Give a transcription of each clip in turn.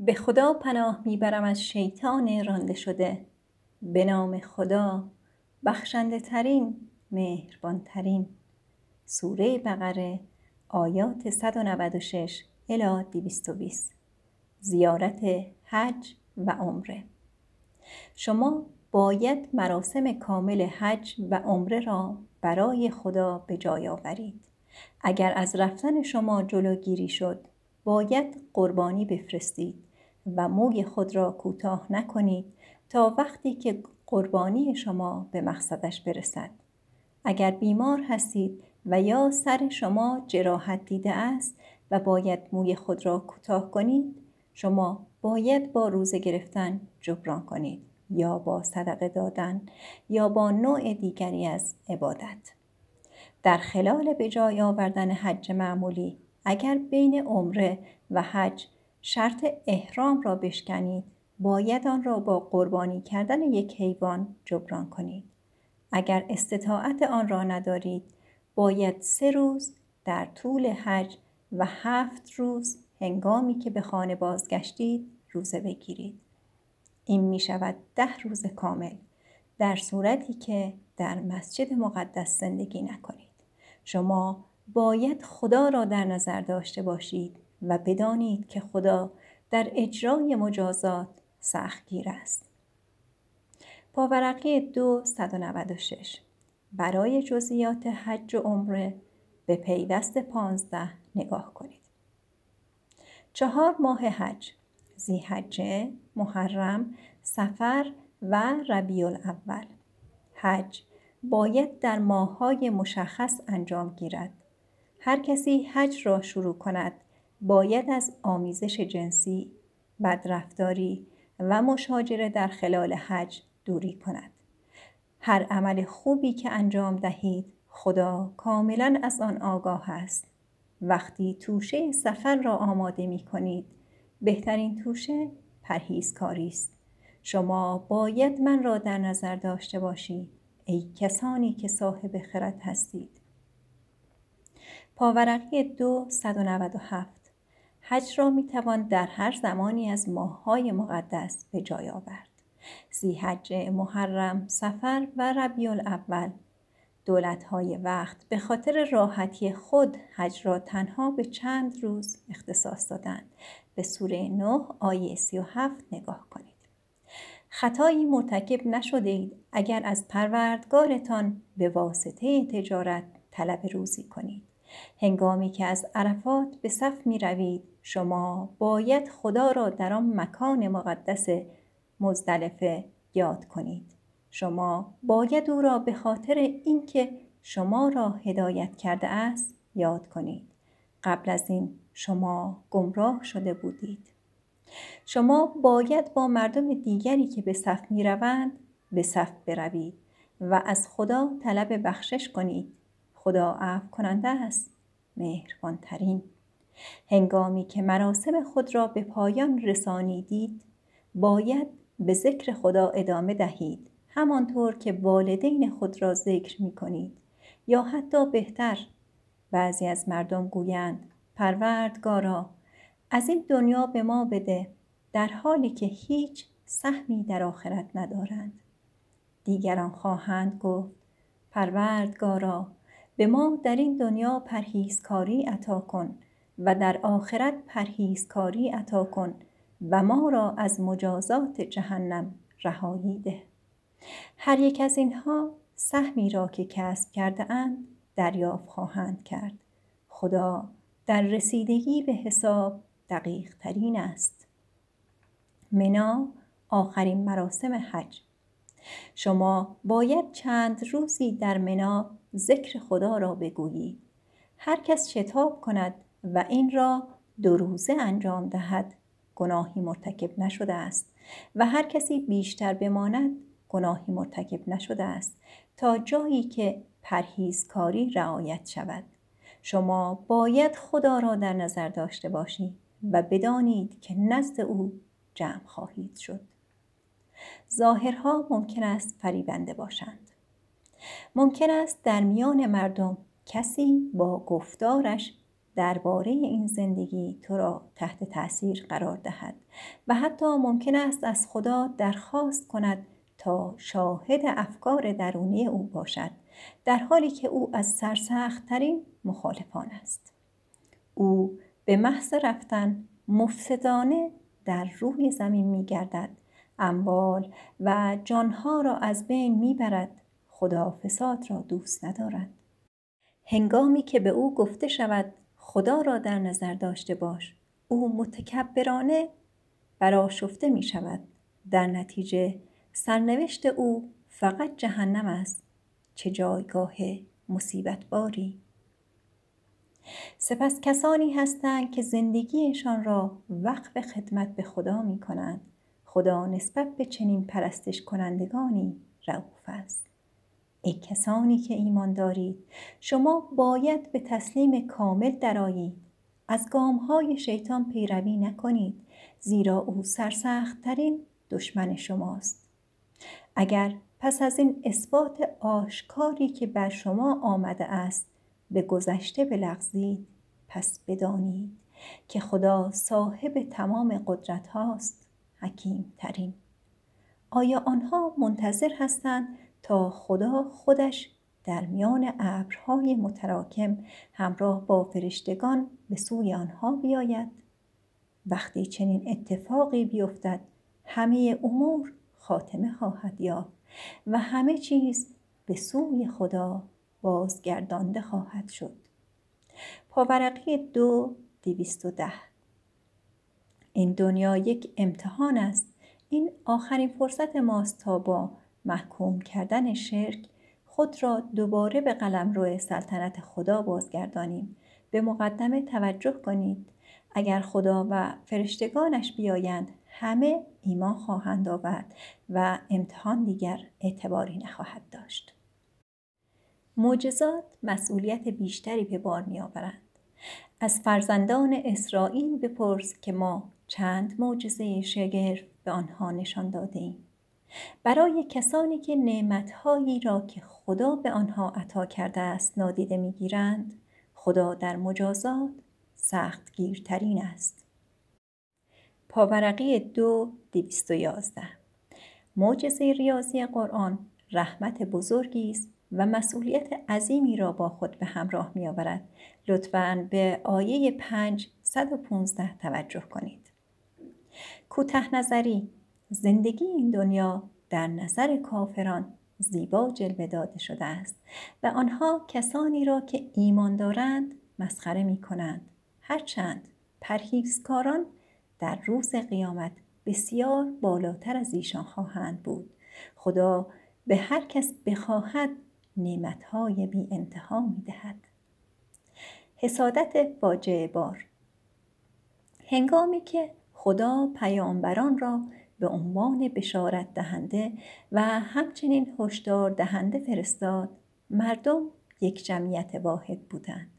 به خدا پناه می‌برم از شیطان رانده شده. به نام خدا بخشنده ترین مهربان ترین سوره بقره آیات 196 الی 220 زیارت حج و عمره. شما باید مراسم کامل حج و عمره را برای خدا به جای آورید. اگر از رفتن شما جلوگیری شد باید قربانی بفرستید. و موی خود را کوتاه نکنید تا وقتی که قربانی شما به مقصدش برسد. اگر بیمار هستید و یا سر شما جراحت دیده است و باید موی خود را کوتاه کنید شما باید با روزه گرفتن جبران کنید یا با صدقه دادن یا با نوع دیگری از عبادت. در خلال به جای آوردن حج معمولی اگر بین عمره و حج شرط احرام را بشکنید. باید آن را با قربانی کردن یک حیوان جبران کنید. اگر استطاعت آن را ندارید باید سه روز در طول حج و هفت روز هنگامی که به خانه بازگشتید روزه بگیرید. این می شود ده روز کامل در صورتی که در مسجد مقدس زندگی نکنید. شما باید خدا را در نظر داشته باشید و بدانید که خدا در اجرای مجازات سختگیر است. پاورقی دو 196 برای جزئیات حج و عمره به پیوست پانزده نگاه کنید. چهار ماه حج زیحجه، محرم، سفر و ربیع الاول حج باید در ماههای مشخص انجام گیرد. هر کسی حج را شروع کند باید از آمیزش جنسی، بدرفتاری و مشاجره در خلال حج دوری کند. هر عمل خوبی که انجام دهید خدا کاملا از آن آگاه است. وقتی توشه سفر را آماده می کنید بهترین توشه پرهیزکاری است. شما باید من را در نظر داشته باشید ای کسانی که صاحب خرد هستید. پاورقی دو 197 حج را می توان در هر زمانی از ماههای مقدس به جای آورد. زیحج محرم، سفر و ربیع الاول دولتهای وقت به خاطر راحتی خود حج را تنها به چند روز اختصاص دادند. به سوره 9 آیه 37 نگاه کنید. خطایی مرتکب نشده اید اگر از پروردگارتان به واسطه تجارت طلب روزی کنید. هنگامی که از عرفات به صف می روید شما باید خدا را در آن مکان مقدس مزدلفه یاد کنید. شما باید او را به خاطر اینکه شما را هدایت کرده است یاد کنید. قبل از این شما گمراه شده بودید. شما باید با مردم دیگری که به صف می روند به صف بروید و از خدا طلب بخشش کنید. خدا عفو کننده است. مهربانترین. هنگامی که مراسم خود را به پایان رسانیدید باید به ذکر خدا ادامه دهید همانطور که والدین خود را ذکر می کنید یا حتی بهتر بعضی از مردم گویند پروردگارا از این دنیا به ما بده در حالی که هیچ سهمی در آخرت ندارند دیگران خواهند گفت پروردگارا به ما در این دنیا پرهیزکاری عطا کن و در آخرت پرهیزکاری عطا کن و ما را از مجازات جهنم رهایی ده. هر یک از اینها سهمی را که کسب کرده اند دریافت خواهند کرد. خدا در رسیدگی به حساب دقیق ترین است. منا آخرین مراسم حج. شما باید چند روزی در منا ذکر خدا را بگویید هر کس شتاب کند و این را دو روزه انجام دهد گناهی مرتکب نشده است. و هر کسی بیشتر بماند گناهی مرتکب نشده است. تا جایی که پرهیزکاری رعایت شود. شما باید خدا را در نظر داشته باشید و بدانید که نزد او جمع خواهید شد. ظاهرها ممکن است فریبنده باشند. ممکن است در میان مردم کسی با گفتارش درباره این زندگی تو را تحت تاثیر قرار دهد و حتی ممکن است از خدا درخواست کند تا شاهد افکار درونی او باشد در حالی که او از سرسختترین مخالفان است. او به محض رفتن مفسدانه در روی زمین می گردد اموال و جانها را از بین می برد خدا فساد را دوست ندارد. هنگامی که به او گفته شود خدا را در نظر داشته باش. او متکبرانه براشفته می شود در نتیجه سرنوشت او فقط جهنم است. چه جایگاه مصیبت باری سپس کسانی هستند که زندگیشان را وقف خدمت به خدا می کنند خدا نسبت به چنین پرستش کنندگانی رعوف است. ای کسانی که ایمان دارید شما باید به تسلیم کامل درایید از های شیطان پیروی نکنید زیرا او سرسختترین دشمن شماست. اگر پس از این اثبات آشکاری که بر شما آمده است به گذشته بلغزید پس بدانید که خدا صاحب تمام قدرت هاست. حکیم ترین آیا آنها منتظر هستند تا خدا خودش در میان ابرهای متراکم همراه با فرشتگان به سوی آنها بیاید؟ وقتی چنین اتفاقی بیفتد همه امور خاتمه خواهد یافت و همه چیز به سوی خدا بازگردانده خواهد شد. پاورقی دو دویست و ده. این دنیا یک امتحان است. این آخرین فرصت ماست تا با محکوم کردن شرک خود را دوباره به قلم روی سلطنت خدا بازگردانیم. به مقدمه توجه کنید. اگر خدا و فرشتگانش بیایند همه ایمان خواهند آورد و امتحان دیگر اعتباری نخواهد داشت. معجزات مسئولیت بیشتری به بار میآورند. از فرزندان اسرائیل بپرس که ما چند معجزه شگرف به آنها نشان داده ایم. برای کسانی که نعمتهایی را که خدا به آنها عطا کرده است نادیده می‌گیرند خدا در مجازات سخت گیرترین است. پاورقی دو دویست و یازده معجزه ریاضی قرآن رحمت بزرگی است و مسئولیت عظیمی را با خود به همراه می آورد. لطفاً به آیه 5 115 توجه کنید. کوته نظری زندگی این دنیا در نظر کافران زیبا جلوه داده شده است و آنها کسانی را که ایمان دارند مسخره می کنند. هرچند پرهیزکاران در روز قیامت بسیار بالاتر از ایشان خواهند بود. خدا به هر کس بخواهد نعمتهای بی انتها می دهد. حسادت واجه بار هنگامی که خدا پیامبران را به عنوان بشارت دهنده و همچنین هشدار دهنده فرستاد. مردم یک جمعیت واحد بودند.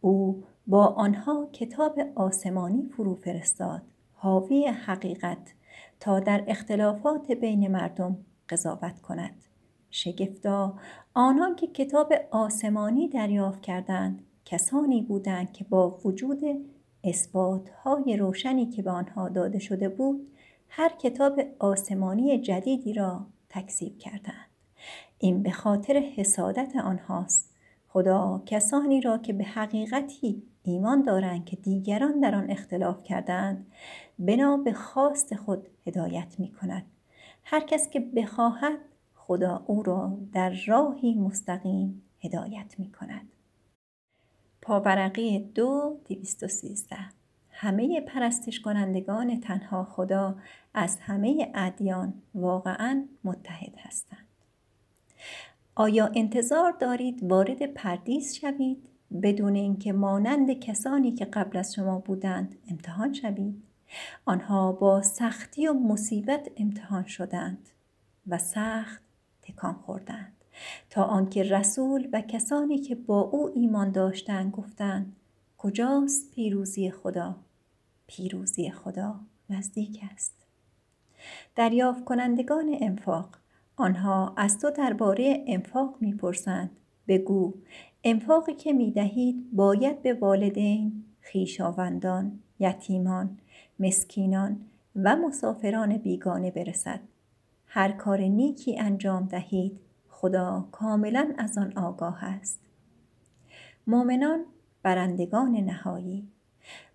او با آنها کتاب آسمانی فرو فرستاد. حاوی حقیقت تا در اختلافات بین مردم قضاوت کند. شگفتا آنان که کتاب آسمانی دریافت کردند کسانی بودند که با وجود های روشنی که به آنها داده شده بود هر کتاب آسمانی جدیدی را تکذیب کردند. این به خاطر حسادت آنهاست. خدا کسانی را که به حقیقتی ایمان دارند که دیگران در آن اختلاف کردند بنا به خواست خود هدایت می کند هر کس که بخواهد خدا او را در راهی مستقیم هدایت می کند. پاورقی دو دیویست و سیزده همه پرستش کنندگان تنها خدا از همه ادیان واقعا متحد هستند. آیا انتظار دارید وارد پردیس شوید بدون اینکه مانند کسانی که قبل از شما بودند امتحان شوید؟ آنها با سختی و مصیبت امتحان شدند و سخت تکان خوردند تا آنکه رسول و کسانی که با او ایمان داشتند گفتند کجاست پیروزی خدا؟ پیروزی خدا نزدیک است. دریافت کنندگان انفاق آنها از تو درباره انفاق می‌پرسند. بگو انفاقی که می دهید باید به والدین، خیشاوندان، یتیمان، مسکینان و مسافران بیگانه برسد. هر کار نیکی انجام دهید خدا کاملا از آن آگاه است. مؤمنان برندگان نهایی.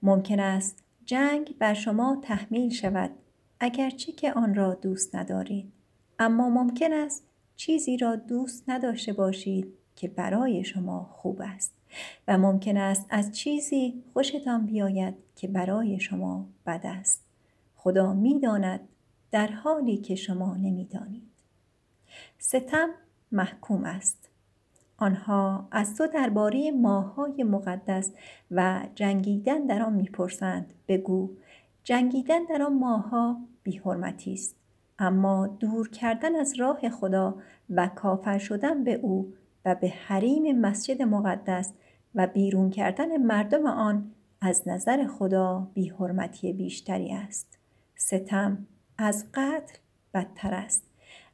ممکن است جنگ بر شما تحمیل شود اگرچه که آن را دوست ندارید. اما ممکن است چیزی را دوست نداشته باشید که برای شما خوب است. و ممکن است از چیزی خوشتان بیاید که برای شما بد است. خدا می‌داند در حالی که شما نمی‌دانید. ستم محکوم است. آنها از تو درباره ماهای مقدس و جنگیدن در آن می‌پرسند. بگو جنگیدن در آن ماها بیحرمتی است. اما دور کردن از راه خدا و کافر شدن به او و به حریم مسجد مقدس و بیرون کردن مردم آن از نظر خدا بیحرمتی بیشتری است. ستم از قتل بدتر است.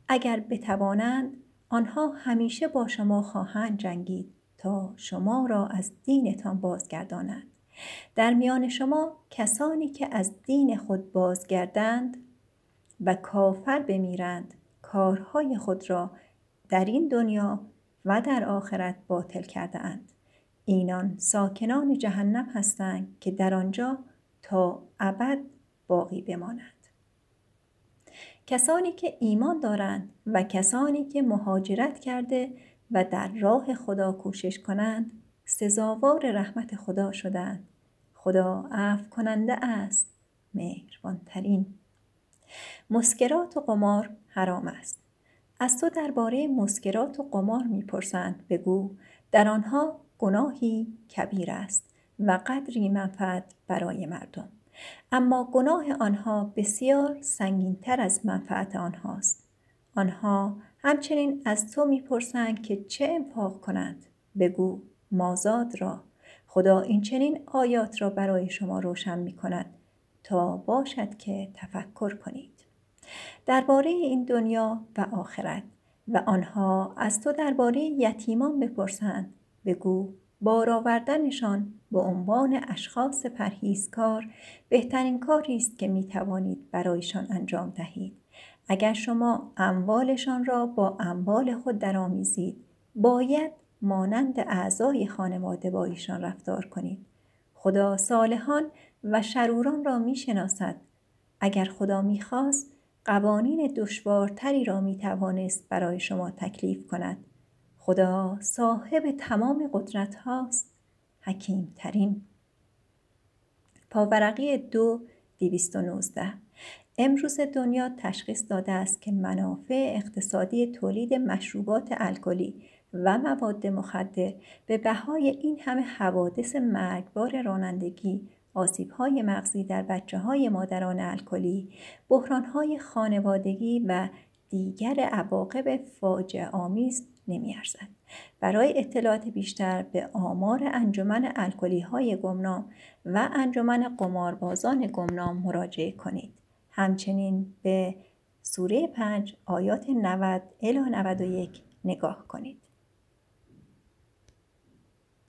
اگر بتوانند آنها همیشه با شما خواهند جنگید تا شما را از دینتان بازگردانند در میان شما کسانی که از دین خود بازگردند و کافر بمیرند کارهای خود را در این دنیا و در آخرت باطل کرده اند. اینان ساکنان جهنم هستند که در آنجا تا ابد باقی بمانند. کسانی که ایمان دارند و کسانی که مهاجرت کرده و در راه خدا کوشش کنند سزاوار رحمت خدا شدند. خدا عفو کننده است. مهربانترین. مسکرات و قمار حرام است. از تو درباره مسکرات و قمار می‌پرسند. بگو در آنها گناهی کبیر است و قدری منفعت برای مردم. اما گناه آنها بسیار سنگینتر از منفعت آنهاست. آنها همچنین از تو می‌پرسند که چه انفاق کنند. بگو مازاد را. خدا این چنین آیات را برای شما روشن می کند تا باشد که تفکر کنید. درباره این دنیا و آخرت و آنها از تو درباره یتیمان بپرسند. بگو بار آوردنشان به عنوان اشخاص پرهیزکار بهترین کاری است که می توانید برایشان انجام دهید اگر شما اموالشان را با اموال خود درآمیزید باید مانند اعضای خانواده با ایشان رفتار کنید خدا صالحان و شروران را می شناسد. اگر خدا می خواست قوانین دشوارتری را می توانست برای شما تکلیف کند. خدا صاحب تمام قدرت هاست. حکیم ترین. پاورقی دو دیویست و نوزده امروز دنیا تشخیص داده است که منافع اقتصادی تولید مشروبات الکلی و مواد مخدر به بهای این همه حوادث مرگبار رانندگی های مغزی در بچه های مادران الکلی، های خانوادگی و دیگر عواقب فاجعه آمیز نمیارزد. برای اطلاعات بیشتر به آمار انجمن الکلی های گمنام و انجمن قماربازان گمنام مراجعه کنید. همچنین به سوره 5 آیات 90 الی 91 نگاه کنید.